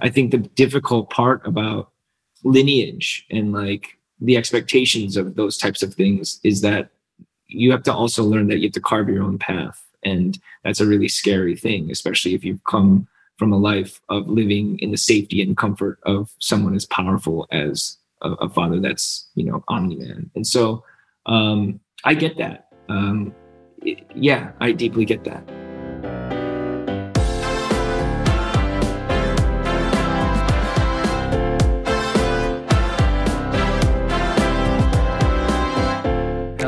I think the difficult part about lineage and like the expectations of those types of things is that you have to also learn that you have to carve your own path. And that's a really scary thing, especially if you've come from a life of living in the safety and comfort of someone as powerful as a, a father that's, you know, Omni Man. And so um, I get that. Um, it, yeah, I deeply get that.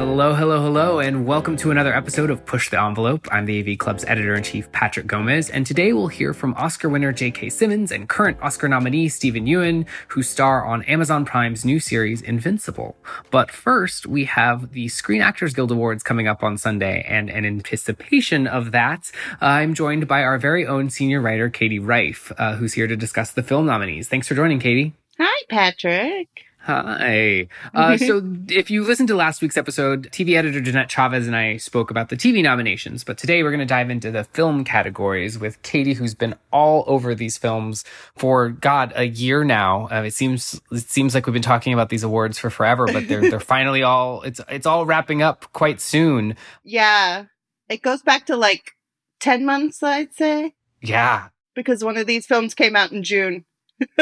Hello, hello, hello, and welcome to another episode of Push the Envelope. I'm the AV Club's editor in chief, Patrick Gomez, and today we'll hear from Oscar winner J.K. Simmons and current Oscar nominee Steven Yeun, who star on Amazon Prime's new series Invincible. But first, we have the Screen Actors Guild Awards coming up on Sunday, and in anticipation of that, I'm joined by our very own senior writer, Katie Rife, uh, who's here to discuss the film nominees. Thanks for joining, Katie. Hi, Patrick. Hi. Uh, so, if you listened to last week's episode, TV editor Danette Chavez and I spoke about the TV nominations. But today we're going to dive into the film categories with Katie, who's been all over these films for God a year now. Uh, it seems it seems like we've been talking about these awards for forever, but they're they're finally all it's it's all wrapping up quite soon. Yeah, it goes back to like ten months, I'd say. Yeah, because one of these films came out in June.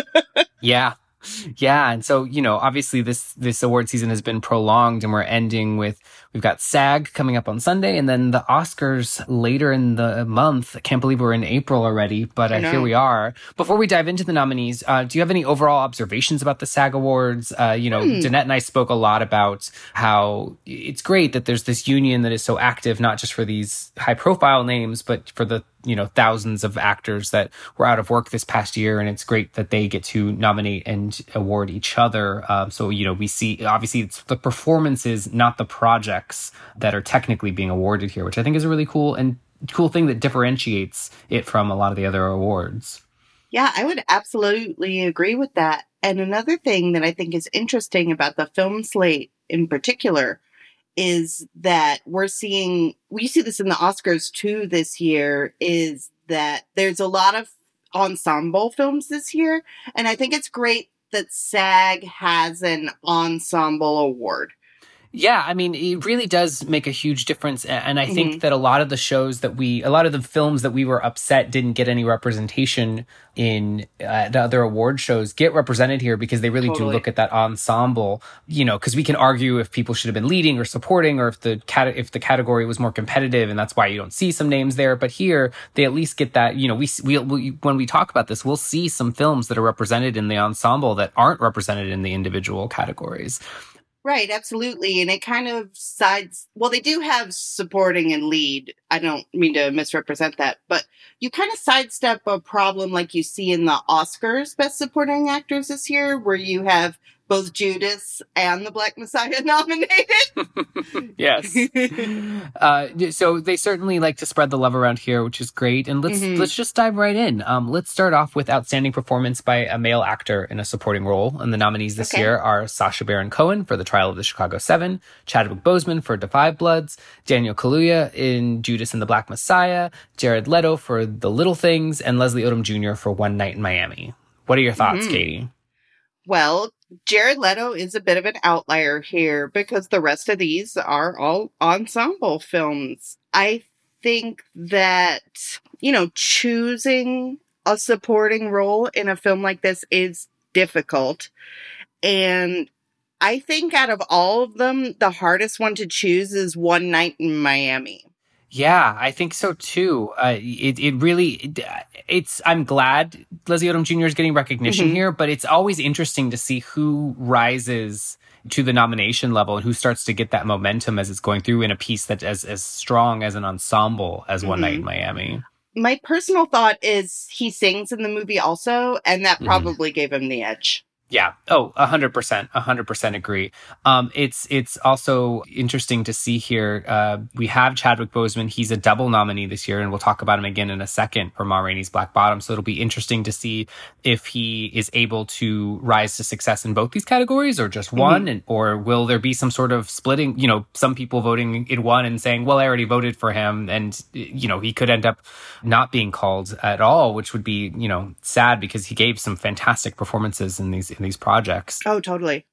yeah yeah, and so you know, obviously this this award season has been prolonged, and we're ending with we've got SAG coming up on Sunday, and then the Oscars later in the month. I can't believe we're in April already, but uh, here we are. Before we dive into the nominees, uh, do you have any overall observations about the SAG Awards? Uh, you know, hmm. Danette and I spoke a lot about how it's great that there's this union that is so active, not just for these high profile names, but for the you know thousands of actors that were out of work this past year and it's great that they get to nominate and award each other. Um, so you know we see obviously it's the performances not the projects that are technically being awarded here which i think is a really cool and cool thing that differentiates it from a lot of the other awards. Yeah i would absolutely agree with that. And another thing that i think is interesting about the film slate in particular is that we're seeing, we see this in the Oscars too this year, is that there's a lot of ensemble films this year. And I think it's great that SAG has an ensemble award. Yeah, I mean, it really does make a huge difference. And I think mm-hmm. that a lot of the shows that we, a lot of the films that we were upset didn't get any representation in uh, the other award shows get represented here because they really totally. do look at that ensemble, you know, because we can argue if people should have been leading or supporting or if the cat- if the category was more competitive and that's why you don't see some names there. But here they at least get that, you know, we, we, we when we talk about this, we'll see some films that are represented in the ensemble that aren't represented in the individual categories. Right, absolutely. And it kind of sides, well, they do have supporting and lead. I don't mean to misrepresent that, but you kind of sidestep a problem like you see in the Oscars Best Supporting Actors this year, where you have both Judas and the Black Messiah nominated. yes. uh, so they certainly like to spread the love around here, which is great. And let's mm-hmm. let's just dive right in. Um, let's start off with outstanding performance by a male actor in a supporting role. And the nominees this okay. year are Sacha Baron Cohen for The Trial of the Chicago Seven, Chadwick Boseman for 5 Bloods, Daniel Kaluuya in Judas and the Black Messiah, Jared Leto for The Little Things, and Leslie Odom Jr. for One Night in Miami. What are your thoughts, mm-hmm. Katie? Well, Jared Leto is a bit of an outlier here because the rest of these are all ensemble films. I think that, you know, choosing a supporting role in a film like this is difficult. And I think out of all of them, the hardest one to choose is One Night in Miami. Yeah, I think so too. Uh, it it really it, it's. I'm glad Leslie Odom Jr. is getting recognition mm-hmm. here, but it's always interesting to see who rises to the nomination level and who starts to get that momentum as it's going through in a piece that's as as strong as an ensemble as mm-hmm. One Night in mm-hmm. Miami. My personal thought is he sings in the movie also, and that Mhm. probably gave him the edge. Yeah. Oh, a hundred percent, a hundred percent agree. Um, it's it's also interesting to see here. Uh, we have Chadwick Boseman. He's a double nominee this year, and we'll talk about him again in a second for Ma Rainey's Black Bottom. So it'll be interesting to see if he is able to rise to success in both these categories, or just one, and or will there be some sort of splitting? You know, some people voting in one and saying, "Well, I already voted for him," and you know, he could end up not being called at all, which would be you know sad because he gave some fantastic performances in these in these projects. Oh, totally.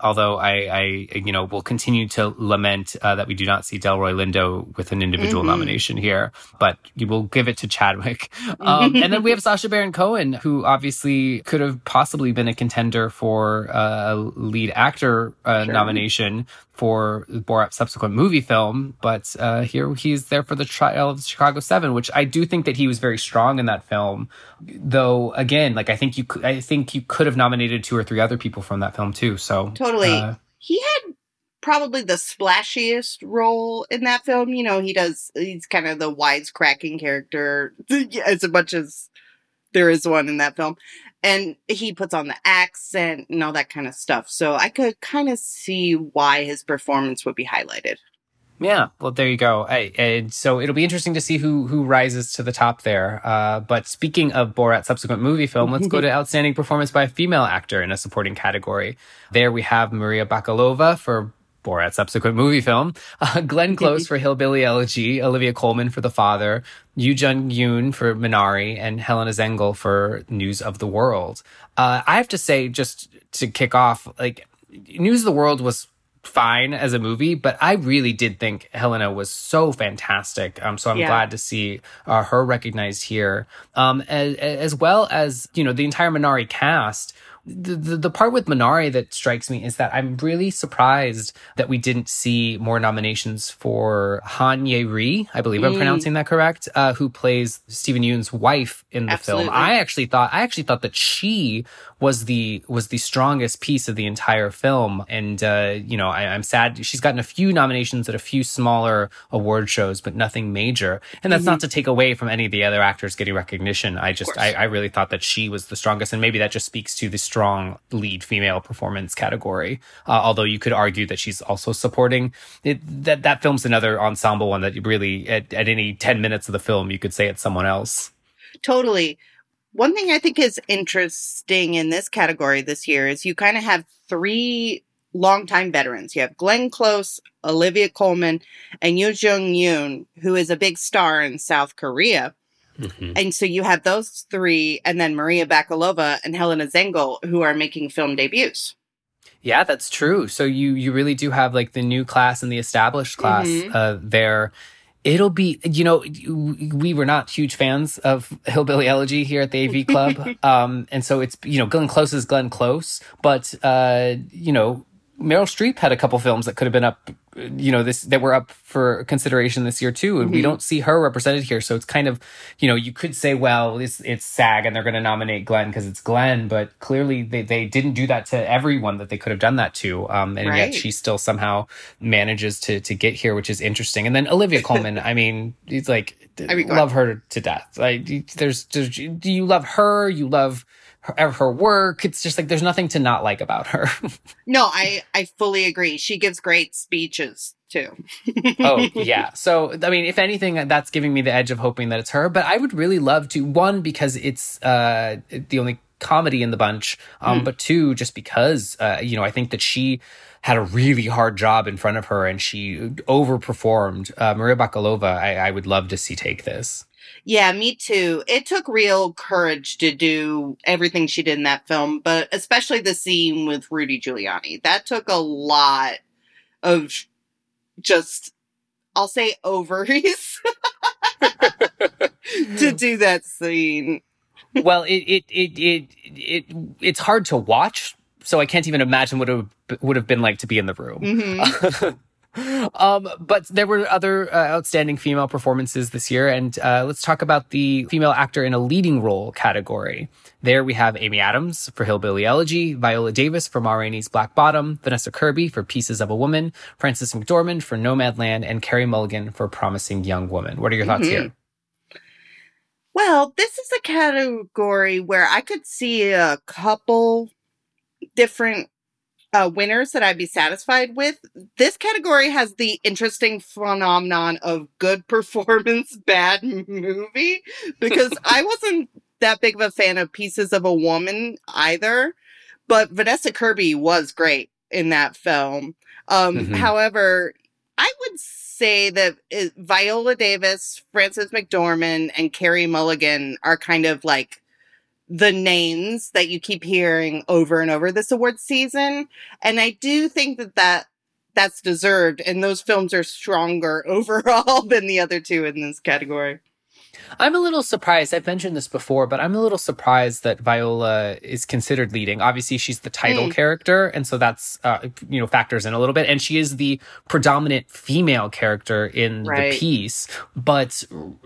Although I, I you know, will continue to lament uh, that we do not see Delroy Lindo with an individual Mhm. nomination here, but you will give it to Chadwick. Um, and then we have Sacha Baron Cohen, who obviously could have possibly been a contender for a lead actor uh, Sure. nomination for Borat's subsequent movie film, but uh, here he's there for the trial of the Chicago Seven, which I do think that he was very strong in that film. Though again, like I think you, could, I think you could have nominated two or three other people from that film too. So Totally. uh, he had probably the splashiest role in that film. You know, he does, he's kind of the wisecracking character as much as there is one in that film. And he puts on the accent and all that kind of stuff. So I could kind of see why his performance would be highlighted. Yeah, well, there you go. I, and so it'll be interesting to see who who rises to the top there. Uh, but speaking of Borat's subsequent movie film, let's go to outstanding performance by a female actor in a supporting category. There we have Maria Bakalova for Borat's subsequent movie film, uh, Glenn Close for Hillbilly Elegy, Olivia Colman for The Father, Yu Jung Yoon for Minari, and Helena Zengel for News of the World. Uh, I have to say, just to kick off, like News of the World was fine as a movie, but I really did think Helena was so fantastic. Um, so I'm Yeah. glad to see uh, her recognized here, um, as, as well as you know the entire Minari cast. The, the the part with Minari that strikes me is that I'm really surprised that we didn't see more nominations for Han Ye Ri. I believe I'm Mm. pronouncing that correct. Uh, who plays Steven Yeun's wife in the Absolutely. film? I actually thought I actually thought that she was the was the strongest piece of the entire film, and uh, you know I, I'm sad she's gotten a few nominations at a few smaller award shows, but nothing major. And that's not to take away from any of the other actors getting recognition. I just I, I really thought that she was the strongest, and maybe that just speaks to the strong lead female performance category. Uh, although you could argue that she's also supporting it, that that film's another ensemble one that really at, at any ten minutes of the film you could say it's someone else. Totally. One thing I think is interesting in this category this year is you kind of have three longtime veterans. You have Glenn Close, Olivia Colman, and Yoo Jung Yoon, who is a big star in South Korea. And so you have those three, and then Maria Bakalova and Helena Zengel, who are making film debuts. Yeah, that's true. So you you really do have like the new class and the established class Mhm. uh, there. It'll be, you know, we were not huge fans of Hillbilly Elegy here at the AV Club, um, and so it's you know Glenn Close is Glenn Close, but uh, you know Meryl Streep had a couple films that could have been up, you know, this that were up for consideration this year too, and we Mhm. don't see her represented here. So it's kind of, you know, you could say, well, it's it's SAG and they're going to nominate Glenn because it's Glenn, but clearly they they didn't do that to everyone that they could have done that to, um, and Right. yet she still somehow manages to to get here, which is interesting. And then Olivia coleman I mean, it's like I mean, love her to death. Like there's, there's do you love her? You love. Her, her work it's just like there's nothing to not like about her No, I, I fully agree. She gives great speeches too. oh yeah so i mean if anything that's giving me the edge of hoping that it's her but i would really love to one because it's uh the only comedy in the bunch um Mm. but two just because uh you know i think that she had a really hard job in front of her and she overperformed uh maria bakalova i, I would love to see take this Yeah, me too. It took real courage to do everything she did in that film, but especially the scene with Rudy Giuliani. That took a lot of just, I'll say ovaries to do that scene. well it it it it, it it's hard to watch so i can't even imagine what it would, have been like to be in the room hmm um, but there were other uh, outstanding female performances this year, and uh, let's talk about the female actor in a leading role category. There we have Amy Adams for Hillbilly Elegy, Viola Davis for Ma Rainey's Black Bottom, Vanessa Kirby for Pieces of a Woman, Frances McDormand for Nomadland, and Carey Mulligan for Promising Young Woman. What are your thoughts Mhm. here? Well, this is a category where I could see a couple different uh, winners that I'd be satisfied with. This category has the interesting phenomenon of good performance, bad movie, because I wasn't that big of a fan of Pieces of a Woman either, but Vanessa Kirby was great in that film. Um, Mhm. However, I would say that Viola Davis, Frances McDormand, and Carey Mulligan are kind of like the names that you keep hearing over and over this award season. And I do think that, that that's deserved. And those films are stronger overall than the other two in this category. I'm a little surprised. I've mentioned this before, but I'm a little surprised that Viola is considered leading. Obviously, she's the title Mm. character, and so that's uh, you know factors in a little bit. And she is the predominant female character in Right. the piece. But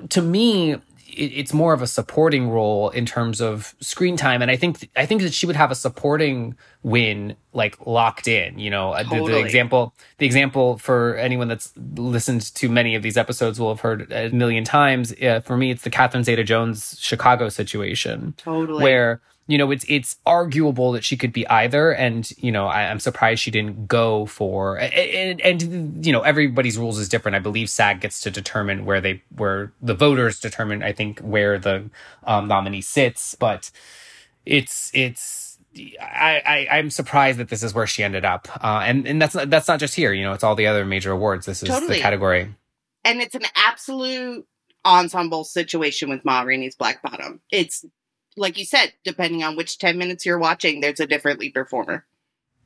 to me, it, it's more of a supporting role in terms of screen time. And I think I think that she would have a supporting win like locked in. You know, Uh, the- the, example the example for anyone that's listened to many of these episodes will have heard a million times. Uh, for me, it's the Catherine Zeta-Jones Chicago situation Totally. where you know it's it's arguable that she could be either and you know I, i'm surprised she didn't go for and, and you know everybody's rules is different i believe sag gets to determine where they where the voters determine i think where the um, nominee sits but it's it's I, I I'm surprised that this is where she ended up, uh, and and that's not, that's not just here. You know, it's all the other major awards. This is Totally. the category. and it's an absolute ensemble situation with Ma Rainey's Black Bottom. It's like you said, depending on which 10 minutes you're watching, there's a different lead performer.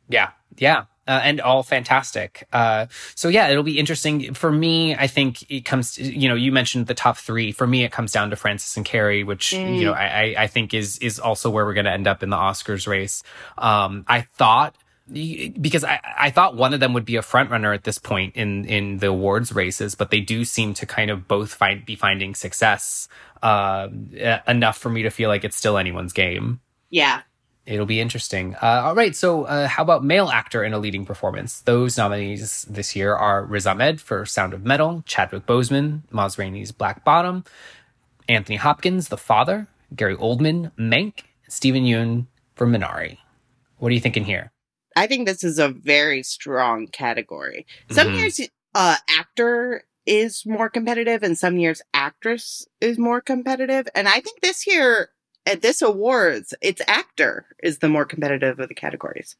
Yeah, yeah, uh, and all fantastic. Uh, so yeah, it'll be interesting for me. I think it comes. To, you know, you mentioned the top three. For me, it comes down to Frances and Carey, which Mm. you know I, I I think is is also where we're going to end up in the Oscars race. Um, I thought because I, I thought one of them would be a front runner at this point in in the awards races, but they do seem to kind of both find be finding success uh, enough for me to feel like it's still anyone's game. Yeah. It'll be interesting. Uh, all right. So, uh, how about male actor in a leading performance? Those nominees this year are Riz Ahmed for Sound of Metal, Chadwick Boseman, Ma Rainey's Black Bottom, Anthony Hopkins, The Father, Gary Oldman, Mank, Steven Yeun for Minari. What are you thinking here? I think this is a very strong category. Some Mhm. years, uh, actor is more competitive and some years actress is more competitive. And I think this year at this awards, it's actor is the more competitive of the categories.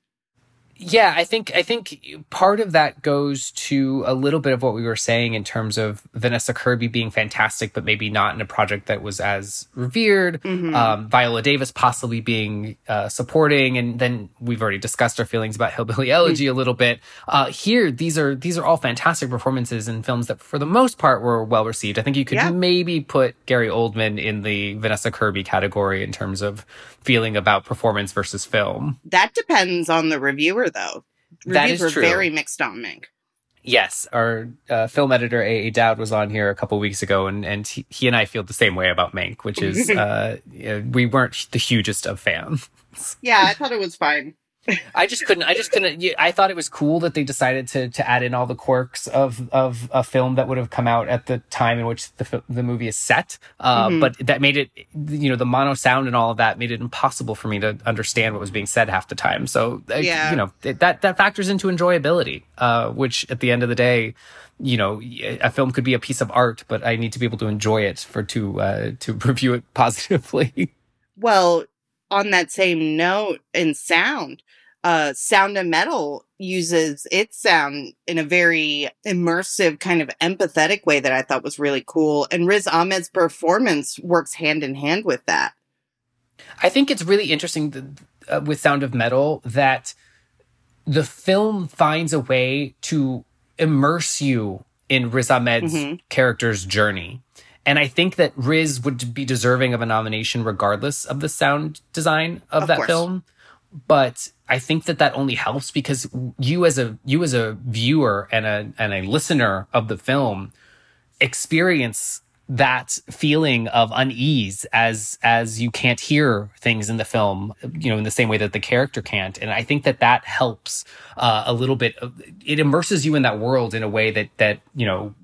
Yeah, I think I think part of that goes to a little bit of what we were saying in terms of Vanessa Kirby being fantastic, but maybe not in a project that was as revered. Mhm. Um, Viola Davis possibly being uh, supporting, and then we've already discussed our feelings about Hillbilly Elegy a little bit. Uh, here, these are these are all fantastic performances in films that, for the most part, were well received. I think you could Yeah. maybe put Gary Oldman in the Vanessa Kirby category in terms of feeling about performance versus film. That depends on the reviewer, though. That Reviews is were true. very mixed on Mank. Yes, our uh, film editor A. A. Dowd was on here a couple weeks ago, and and he, he and I feel the same way about Mank, which is uh, we weren't the hugest of fans. Yeah, I thought it was fine. I just couldn't. I just couldn't. I thought it was cool that they decided to to add in all the quirks of of a film that would have come out at the time in which the the movie is set. Uh, Mhm. But that made it, you know, the mono sound and all of that made it impossible for me to understand what was being said half the time. So, uh, Yeah. you know, it, that that factors into enjoyability, uh, which at the end of the day. You know, a film could be a piece of art, but I need to be able to enjoy it for to uh, to review it positively. Well, on that same note, in sound, uh, Sound of Metal uses its sound in a very immersive, kind of empathetic way that I thought was really cool. And Riz Ahmed's performance works hand in hand with that. I think it's really interesting th- uh, with Sound of Metal that the film finds a way to immerse you in Riz Ahmed's Mhm. character's journey. And I think that Riz would be deserving of a nomination regardless of the sound design of, Of that course. film. But I think that that only helps because you as a you as a viewer and a and a listener of the film experience that feeling of unease as as you can't hear things in the film you know in the same way that the character can't. And i think that that helps uh, a little bit it immerses you in that world in a way that that you know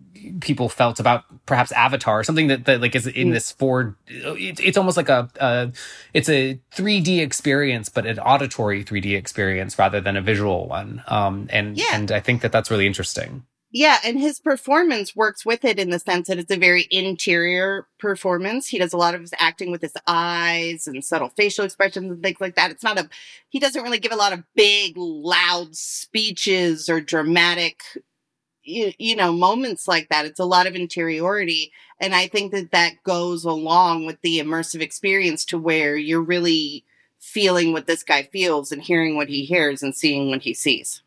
people felt about perhaps Avatar, something that, that like is in mm. this four. It, it's almost like a, a it's a 3D experience, but an auditory 3D experience rather than a visual one. Um, and yeah. and I think that that's really interesting. Yeah, and his performance works with it in the sense that it's a very interior performance. He does a lot of his acting with his eyes and subtle facial expressions and things like that. It's not a he doesn't really give a lot of big loud speeches or dramatic you, you know moments like that. It's a lot of interiority and I think that that goes along with the immersive experience to where you're really feeling what this guy feels and hearing what he hears and seeing what he sees.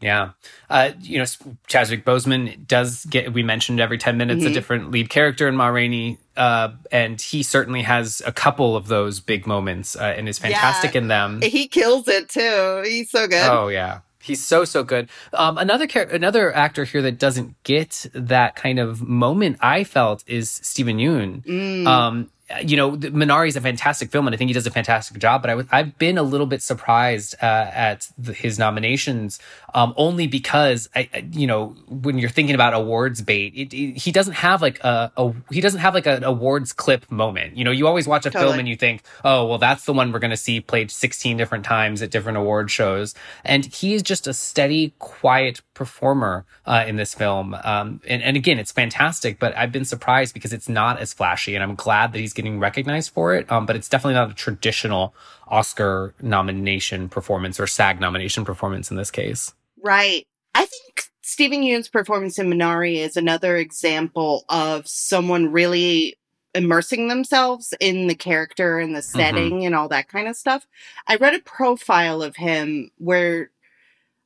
Yeah. Uh, you know, Chadwick Boseman does get, we mentioned every 10 minutes mm-hmm. a different lead character in Ma Rainey. Uh, and he certainly has a couple of those big moments uh, and is fantastic yeah, in them. He kills it too. He's so good. Oh, yeah. He's so so good. Um, another char- another actor here that doesn't get that kind of moment I felt is Steven Yeun. Mm. Um, you know, Minari is a fantastic film, and I think he does a fantastic job. But I w- I've been a little bit surprised uh, at the, his nominations, um, only because I, you know, when you're thinking about awards bait, it, it, he doesn't have like a, a, he doesn't have like an awards clip moment. You know, you always watch a totally. film and you think, oh, well, that's the one we're going to see played 16 different times at different award shows, and he is just a steady, quiet performer uh, in this film. Um, and, and again, it's fantastic, but I've been surprised because it's not as flashy, and I'm glad that he's getting recognized for it. Um, but it's definitely not a traditional Oscar nomination performance or SAG nomination performance in this case. Right. I think Steven Yeun's performance in Minari is another example of someone really immersing themselves in the character and the mm-hmm. setting mm-hmm. and all that kind of stuff. I read a profile of him where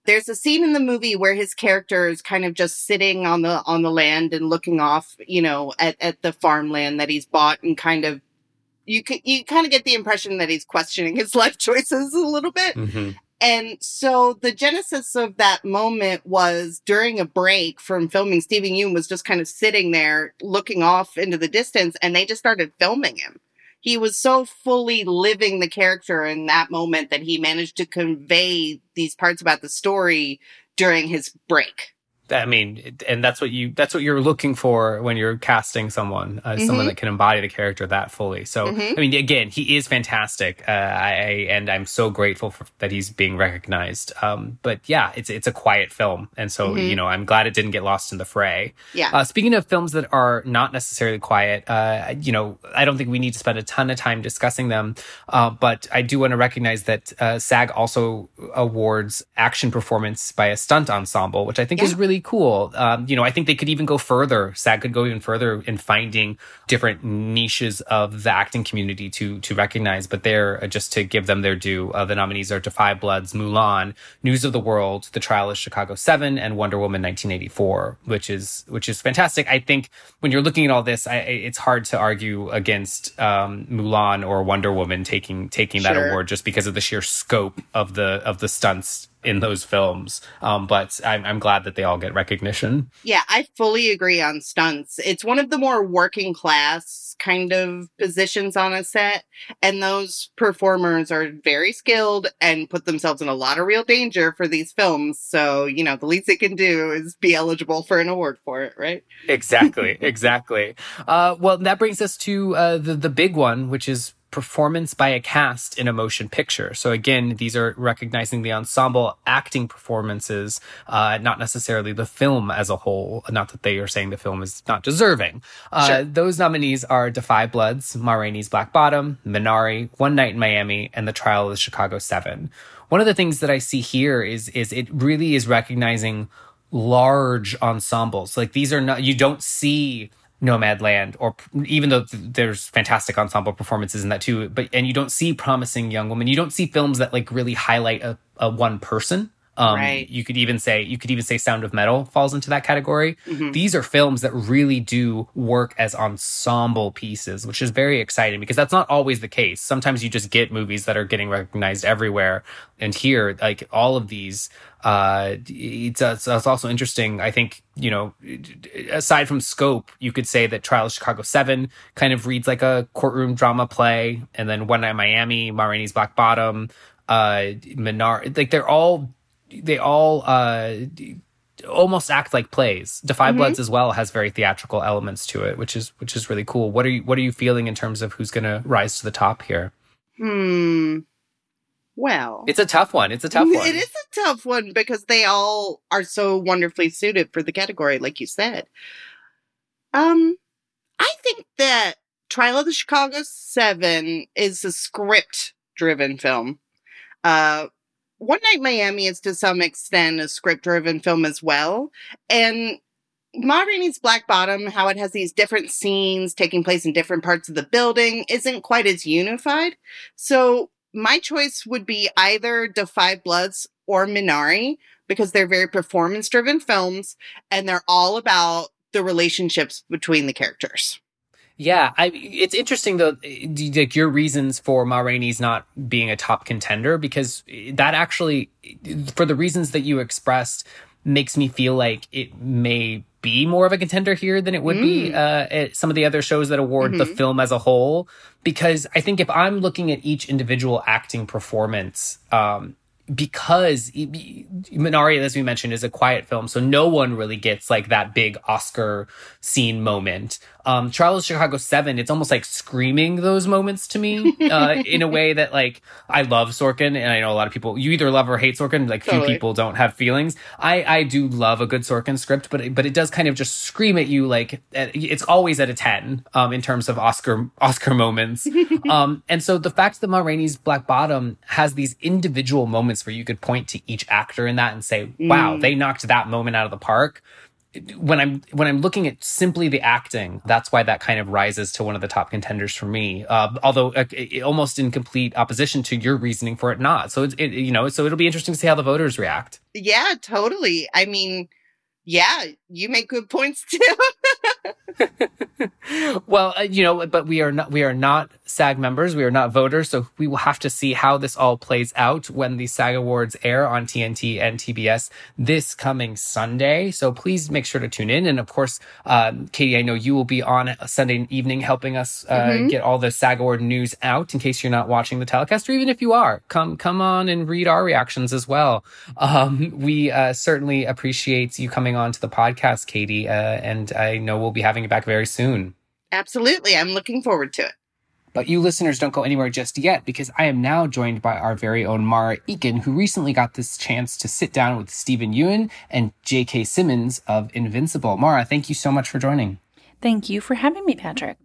there's a scene in the movie where his character is kind of just sitting on the on the land and looking off, you know, at, at the farmland that he's bought and kind of you can you kind of get the impression that he's questioning his life choices a little bit. Mm-hmm. And so the genesis of that moment was during a break from filming. Steven Yeun was just kind of sitting there looking off into the distance and they just started filming him he was so fully living the character in that moment that he managed to convey these parts about the story during his break. I mean, and that's what you that's what you're looking for when you're casting someone, uh, mm-hmm. someone that can embody the character that fully. So, mm-hmm. I mean, again, he is fantastic, uh, I, and I'm so grateful for, that he's being recognized. Um, but yeah, it's it's a quiet film, and so mm-hmm. you know, I'm glad it didn't get lost in the fray. Yeah. Uh, speaking of films that are not necessarily quiet, uh, you know, I don't think we need to spend a ton of time discussing them, uh, but I do want to recognize that uh, SAG also awards action performance by a stunt ensemble, which I think yeah. is really really cool. Um, you know, I think they could even go further. SAG could go even further in finding different niches of the acting community to to recognize. But they're uh, just to give them their due. Uh, the nominees are Da 5 Bloods, Mulan, News of the World, The Trial of Chicago Seven, and Wonder Woman 1984, which is which is fantastic. I think when you're looking at all this, I, it's hard to argue against um, Mulan or Wonder Woman taking taking sure. that award just because of the sheer scope of the of the stunts in those films. Um, but I'm, I'm glad that they all get recognition. Yeah, I fully agree on stunts. It's one of the more working class kind of positions on a set. And those performers are very skilled and put themselves in a lot of real danger for these films. So, you know, the least they can do is be eligible for an award for it, right? Exactly, exactly. Uh, well, that brings us to uh, the, the big one, which is performance by a cast in a motion picture. So again, these are recognizing the ensemble acting performances, uh, not necessarily the film as a whole. Not that they are saying the film is not deserving. Uh, sure. Those nominees are Da 5 Bloods, Ma Rainey's Black Bottom, Minari, One Night in Miami, and The Trial of the Chicago Seven. One of the things that I see here is is it really is recognizing large ensembles. Like these are not you don't see Nomadland, or even though there's fantastic ensemble performances in that too, but and you don't see promising young women, you don't see films that like really highlight a, a one person. Um, right. You could even say you could even say Sound of Metal falls into that category. Mm-hmm. These are films that really do work as ensemble pieces, which is very exciting because that's not always the case. Sometimes you just get movies that are getting recognized everywhere, and here, like all of these, uh, it's, it's also interesting. I think you know, aside from scope, you could say that Trial of Chicago Seven kind of reads like a courtroom drama play, and then One Night in Miami, Ma Rainey's Black Bottom, uh, Minar, like they're all they all uh, almost act like plays. Da 5 mm-hmm. Bloods as well has very theatrical elements to it, which is which is really cool. What are you what are you feeling in terms of who's going to rise to the top here? Hmm. Well, it's a tough one. It's a tough one. It is a tough one because they all are so wonderfully suited for the category, like you said. Um, I think that Trial of the Chicago Seven is a script driven film. Uh, One Night Miami is to some extent a script driven film as well. And Ma Rainey's Black Bottom, how it has these different scenes taking place in different parts of the building, isn't quite as unified. So my choice would be either Da 5 Bloods or Minari because they're very performance driven films and they're all about the relationships between the characters. Yeah, I, it's interesting though, like your reasons for Ma Rainey's not being a top contender because that actually, for the reasons that you expressed, makes me feel like it may be more of a contender here than it would mm. be uh, at some of the other shows that award mm-hmm. the film as a whole. Because I think if I'm looking at each individual acting performance, um, because Minari, as we mentioned, is a quiet film, so no one really gets like that big Oscar scene moment um, Trial of Chicago 7, it's almost like screaming those moments to me uh, in a way that, like, I love Sorkin, and I know a lot of people, you either love or hate Sorkin, like, totally. few people don't have feelings. I, I do love a good Sorkin script, but, but it does kind of just scream at you, like, it's always at a 10 um, in terms of Oscar, Oscar moments. um, and so the fact that Ma Rainey's Black Bottom has these individual moments where you could point to each actor in that and say, wow, mm. they knocked that moment out of the park when I'm when I'm looking at simply the acting, that's why that kind of rises to one of the top contenders for me. Uh, although uh, almost in complete opposition to your reasoning for it not. So it's it, you know so it'll be interesting to see how the voters react. Yeah, totally. I mean, yeah, you make good points too. well, uh, you know, but we are not we are not SAG members. We are not voters, so we will have to see how this all plays out when the SAG Awards air on TNT and TBS this coming Sunday. So please make sure to tune in. And of course, um, Katie, I know you will be on Sunday evening helping us uh, mm-hmm. get all the SAG Award news out in case you're not watching the telecast, or even if you are, come come on and read our reactions as well. Um, we uh, certainly appreciate you coming on to the podcast, Katie, uh, and I know we'll be having it back very soon. Absolutely. I'm looking forward to it. But you listeners don't go anywhere just yet because I am now joined by our very own Mara Eakin, who recently got this chance to sit down with Steven Yeun and J.K. Simmons of Invincible. Mara, thank you so much for joining. Thank you for having me, Patrick.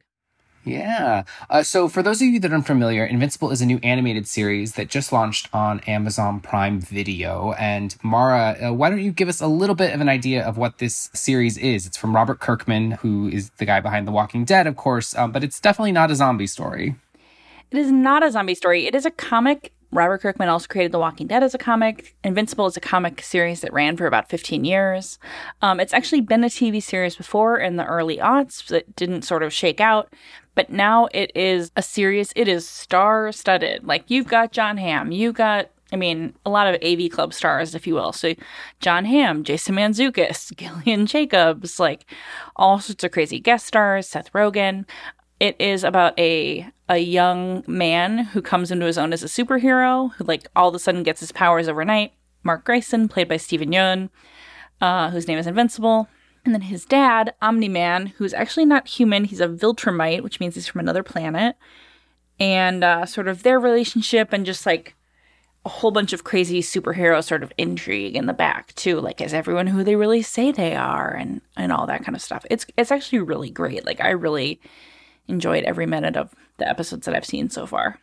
Yeah. Uh, so, for those of you that aren't familiar, Invincible is a new animated series that just launched on Amazon Prime Video. And Mara, uh, why don't you give us a little bit of an idea of what this series is? It's from Robert Kirkman, who is the guy behind The Walking Dead, of course, um, but it's definitely not a zombie story. It is not a zombie story. It is a comic Robert Kirkman also created The Walking Dead as a comic. Invincible is a comic series that ran for about 15 years. Um, it's actually been a TV series before in the early aughts that didn't sort of shake out. But now it is a serious, it is star studded. Like you've got Jon Hamm, you got I mean, a lot of AV Club stars, if you will. So, Jon Hamm, Jason Mantzoukas, Gillian Jacobs, like all sorts of crazy guest stars, Seth Rogen. It is about a a young man who comes into his own as a superhero, who like all of a sudden gets his powers overnight. Mark Grayson, played by Steven Yeun, uh, whose name is Invincible. And then his dad, Omni Man, who's actually not human, he's a Viltrumite, which means he's from another planet. And uh, sort of their relationship and just like a whole bunch of crazy superhero sort of intrigue in the back too. Like, is everyone who they really say they are, and and all that kind of stuff. It's it's actually really great. Like, I really enjoyed every minute of the episodes that I've seen so far.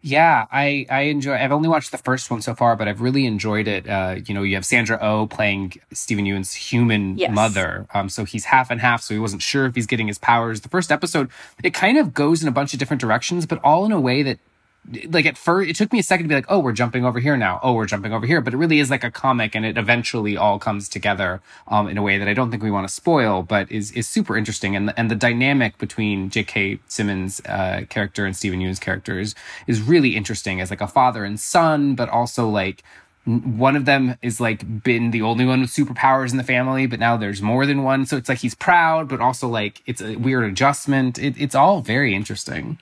Yeah, I I enjoy. I've only watched the first one so far, but I've really enjoyed it. Uh, you know, you have Sandra O oh playing Steven Yeun's human yes. mother. Um, so he's half and half. So he wasn't sure if he's getting his powers. The first episode, it kind of goes in a bunch of different directions, but all in a way that like at first it took me a second to be like oh we're jumping over here now. Oh we're jumping over here. But it really is like a comic and it eventually all comes together um, in a way that i don't think we want to spoil but is is super interesting. And the, and the dynamic between j.k simmons uh, character and steven yeun's character is, is really interesting as like a father and son but also like one of them is like been the only one with superpowers in the family, but now there's more than one. So it's like he's proud, but also like it's a weird adjustment. It, it's all very interesting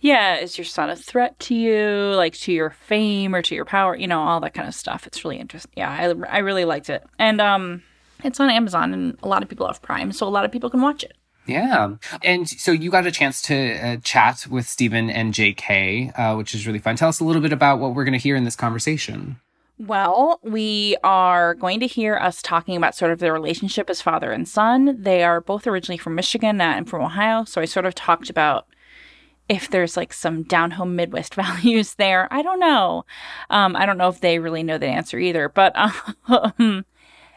yeah, is your son a threat to you, like to your fame or to your power, you know, all that kind of stuff. It's really interesting. Yeah, I, I really liked it. And um It's on Amazon, and a lot of people have Prime, so a lot of people can watch it. Yeah. And so you got a chance to uh, chat with Steven and JK, uh, which is really fun. Tell us a little bit about what we're going to hear in this conversation. Well, we are going to hear us talking about sort of their relationship as father and son. They are both originally from Michigan and from Ohio. So I sort of talked about if there's like some down home Midwest values there. I don't know. Um, I don't know if they really know the answer either. But um,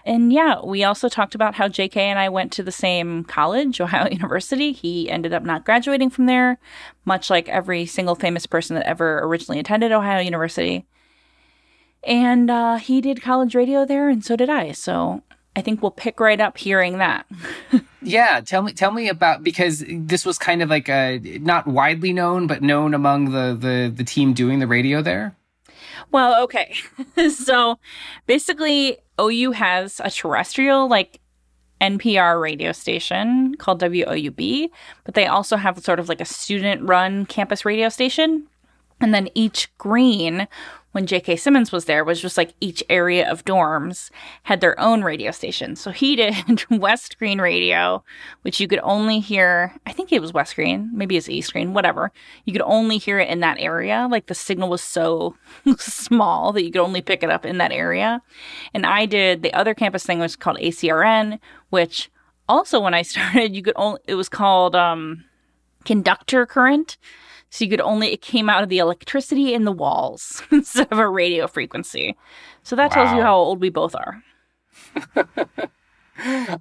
and yeah, we also talked about how JK and I went to the same college, Ohio University. He ended up not graduating from there, much like every single famous person that ever originally attended Ohio University. And uh, he did college radio there, and so did I. So I think we'll pick right up hearing that. yeah, tell me tell me about because this was kind of like a not widely known, but known among the the, the team doing the radio there. Well, okay. so basically, OU has a terrestrial, like NPR radio station called WOUB, but they also have sort of like a student run campus radio station. And then each green when J.K. Simmons was there was just like each area of dorms had their own radio station. So he did West Green radio, which you could only hear, I think it was West Green, maybe it's East Green, whatever. You could only hear it in that area. Like the signal was so small that you could only pick it up in that area. And I did the other campus thing which was called ACRN, which also when I started, you could only, it was called um, conductor current. So you could only, it came out of the electricity in the walls instead of a radio frequency. So that wow. tells you how old we both are.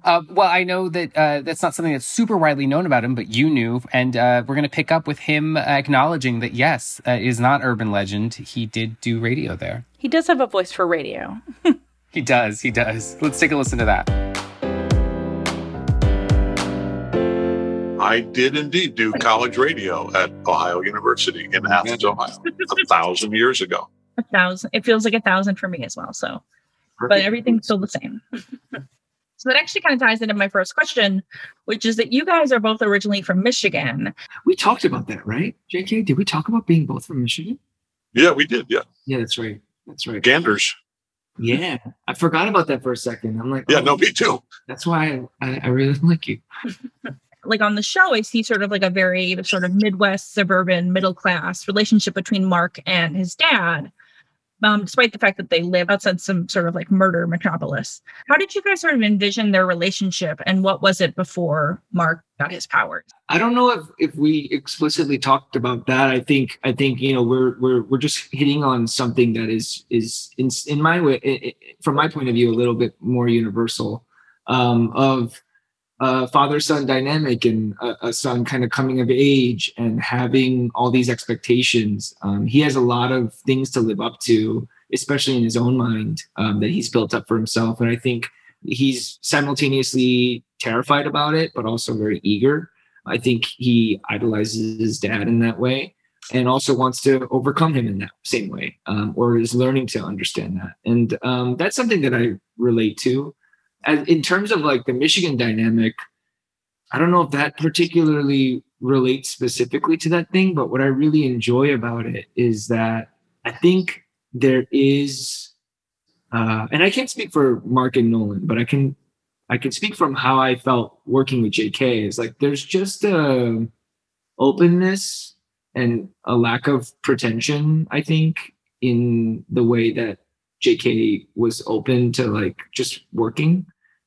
uh, well, I know that uh, that's not something that's super widely known about him, but you knew, and uh, we're going to pick up with him acknowledging that yes, uh, is not urban legend. He did do radio there. He does have a voice for radio. he does. He does. Let's take a listen to that. I did indeed do college radio at Ohio University in Athens, Ohio, a thousand years ago. A thousand. It feels like a thousand for me as well. So, Perfect. but everything's still the same. so that actually kind of ties into my first question, which is that you guys are both originally from Michigan. We talked about that, right, JK? Did we talk about being both from Michigan? Yeah, we did. Yeah. Yeah, that's right. That's right. Ganders. Yeah, I forgot about that for a second. I'm like, yeah, oh, no, me too. That's why I, I, I really like you. like on the show, I see sort of like a very sort of Midwest suburban middle class relationship between Mark and his dad. Um, despite the fact that they live outside some sort of like murder metropolis. How did you guys sort of envision their relationship and what was it before Mark got his powers? I don't know if, if we explicitly talked about that. I think I think you know we're we're we're just hitting on something that is is in in my way from my point of view a little bit more universal um, of a father son dynamic and a, a, son kind of coming of age and having all these expectations. Um, he has a lot of things to live up to, especially in his own mind um, that he's built up for himself. And I think he's simultaneously terrified about it, but also very eager. I think he idolizes his dad in that way and also wants to overcome him in that same way um, or is learning to understand that. And um, that's something that I relate to as, in terms of like the Michigan dynamic, I don't know if that particularly relates specifically to that thing, but what I really enjoy about it is that I think there is, uh, and I can't speak for Mark and Nolan, but I can, I can speak from how I felt working with JK. Is like there's just a openness and a lack of pretension. I think in the way that JK was open to like just working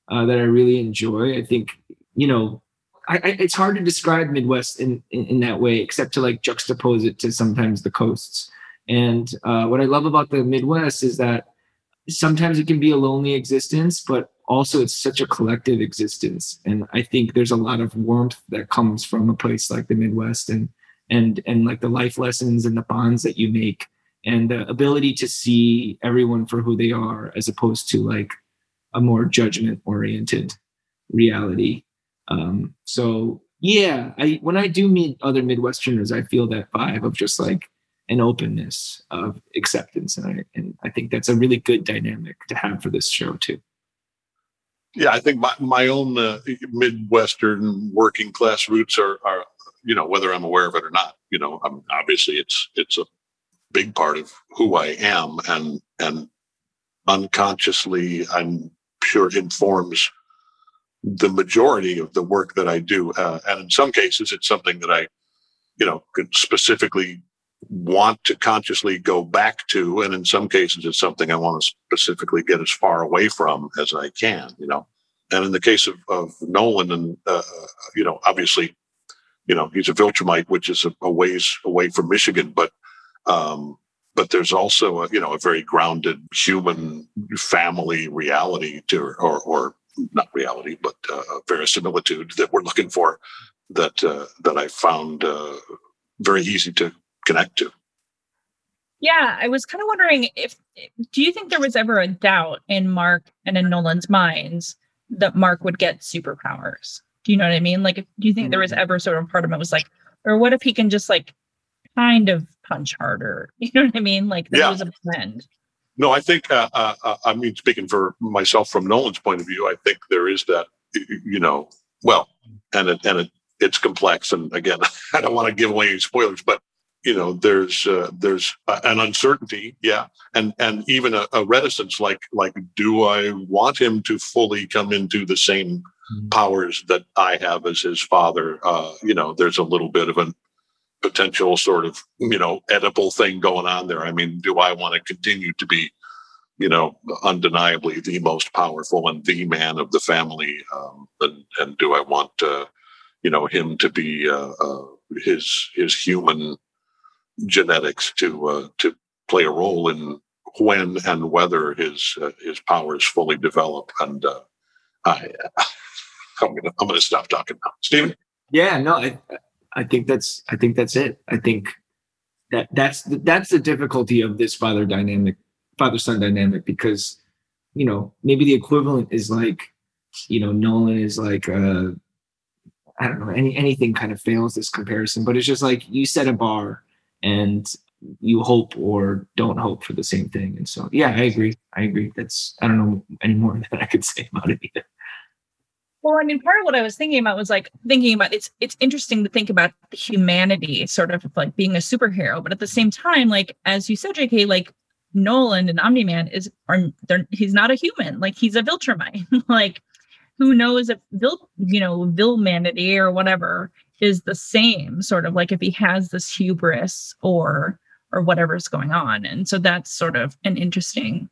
uh, that I really enjoy. I think you know, I, I, it's hard to describe Midwest in, in, in that way, except to like juxtapose it to sometimes the coasts. And uh, what I love about the Midwest is that sometimes it can be a lonely existence, but also it's such a collective existence. And I think there's a lot of warmth that comes from a place like the Midwest and and and like the life lessons and the bonds that you make and the ability to see everyone for who they are as opposed to like a more judgment oriented reality. Um, so yeah, I when I do meet other Midwesterners, I feel that vibe of just like an openness of acceptance, and I and I think that's a really good dynamic to have for this show too. Yeah, I think my my own uh, Midwestern working class roots are are you know whether I'm aware of it or not. You know, I'm, obviously it's it's a big part of who I am, and and unconsciously I'm sure informs the majority of the work that I do. Uh, and in some cases, it's something that I, you know, could specifically want to consciously go back to. And in some cases, it's something I want to specifically get as far away from as I can, you know. And in the case of, of Nolan, and, uh, you know, obviously, you know, he's a Viltrumite, which is a, a ways away from Michigan, but, um, but there's also a, you know, a very grounded human family reality to, or, or not reality, but uh, verisimilitude that we're looking for that, uh, that I found, uh, very easy to connect to. Yeah, I was kind of wondering if do you think there was ever a doubt in Mark and in Nolan's minds that Mark would get superpowers? Do you know what I mean? Like, do you think there was mm-hmm. ever sort of part of it was like, or what if he can just like kind of punch harder? You know what I mean? Like, there yeah. was a blend. No, I think, uh, uh, uh, I mean, speaking for myself from Nolan's point of view, I think there is that, you know, well, and it, and it, it's complex. And again, I don't want to give away any spoilers, but you know there's uh, there's an uncertainty yeah and and even a, a, reticence like like do i want him to fully come into the same mm-hmm. powers that i have as his father uh, you know there's a little bit of a potential sort of you know Oedipal thing going on there i mean do i want to continue to be you know undeniably the most powerful and the man of the family um, and, and do i want uh, you know him to be uh, uh, his his human genetics to uh, to play a role in when and whether his uh, his powers fully develop. And uh, I, I'm gonna I'm gonna stop talking now, Steven. Yeah, no, I I think that's I think that's it. I think that that's the, that's the difficulty of this father dynamic, father son dynamic, because you know maybe the equivalent is like you know Nolan is like uh I don't know any anything kind of fails this comparison, but it's just like you set a bar and you hope or don't hope for the same thing. And so, yeah, I agree. I agree. That's, I don't know any more that I could say about it either. Well, I mean, part of what I was thinking about was like thinking about it's it's interesting to think about the humanity sort of like being a superhero, but at the same time, like as you said, JK, like Nolan and Omni Man is are he's not a human, like he's a Viltrumite. like who knows if Vil you know Vilmanity or whatever is the same sort of like if he has this hubris or or whatever's going on. And so that's sort of an interesting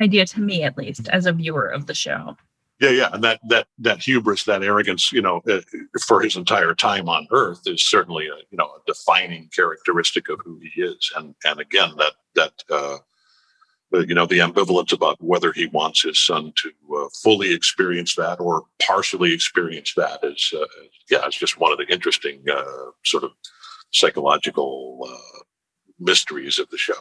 idea to me at least as a viewer of the show yeah yeah and that that that hubris that arrogance you know uh, for his entire time on earth is certainly a you know a defining characteristic of who he is. And and again that that uh you know the ambivalence about whether he wants his son to uh, fully experience that or partially experience that is uh, yeah it's just one of the interesting uh, sort of psychological uh, mysteries of the show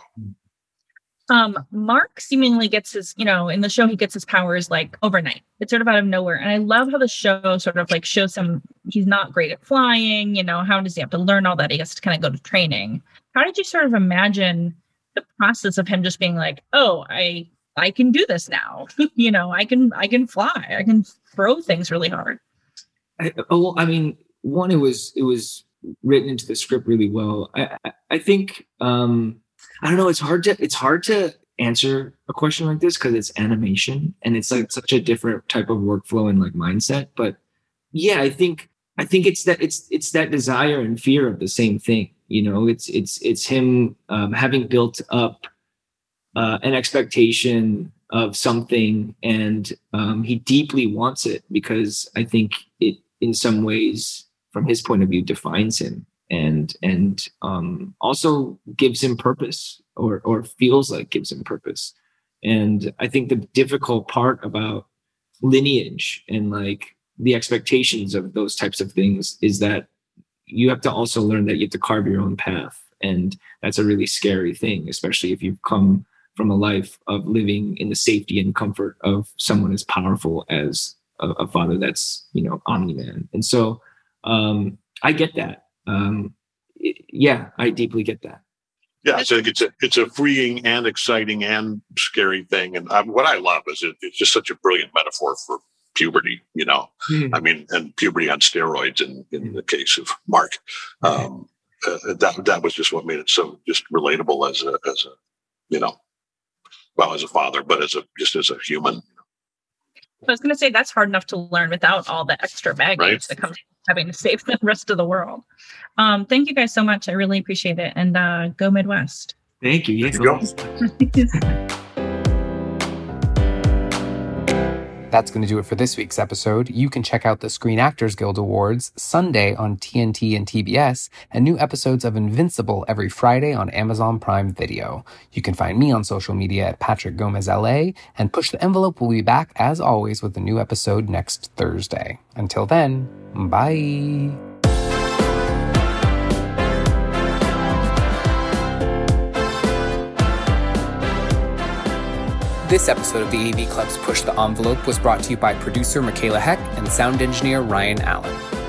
um mark seemingly gets his you know in the show he gets his powers like overnight it's sort of out of nowhere and i love how the show sort of like shows him he's not great at flying you know how does he have to learn all that he has to kind of go to training how did you sort of imagine the process of him just being like, "Oh, I I can do this now. you know, I can I can fly. I can throw things really hard." I, oh, I mean, one, it was it was written into the script really well. I I, I think um, I don't know. It's hard to it's hard to answer a question like this because it's animation and it's like such a different type of workflow and like mindset. But yeah, I think I think it's that it's it's that desire and fear of the same thing. You know, it's it's it's him um, having built up uh, an expectation of something, and um, he deeply wants it because I think it, in some ways, from his point of view, defines him and and um, also gives him purpose, or or feels like gives him purpose. And I think the difficult part about lineage and like the expectations of those types of things is that you have to also learn that you have to carve your own path. And that's a really scary thing, especially if you've come from a life of living in the safety and comfort of someone as powerful as a, a father that's, you know, Omni Man. And so um, I get that. Um, it, yeah, I deeply get that. Yeah, I think it's a it's a freeing and exciting and scary thing, and um, what I love is it, it's just such a brilliant metaphor for puberty, you know. Mm. I mean, and puberty on steroids in, in hmm. the case of Mark. Um, uh, that that was just what made it so just relatable as a as a you know, well as a father, but as a just as a human. I was going to say that's hard enough to learn without all the extra baggage Right. that comes with having to save the rest of the world. Um, thank you guys so much. I really appreciate it. And uh, go Midwest. Thank you. Yeah, you go. go. That's going to do it for this week's episode. You can check out the Screen Actors Guild Awards Sunday on TNT and TBS, and new episodes of Invincible every Friday on Amazon Prime Video. You can find me on social media at Patrick Gomez LA, and Push the Envelope will be back as always with a new episode next Thursday. Until then, bye. This episode of the AV Club's Push the Envelope was brought to you by producer Michaela Heck and sound engineer Ryan Allen.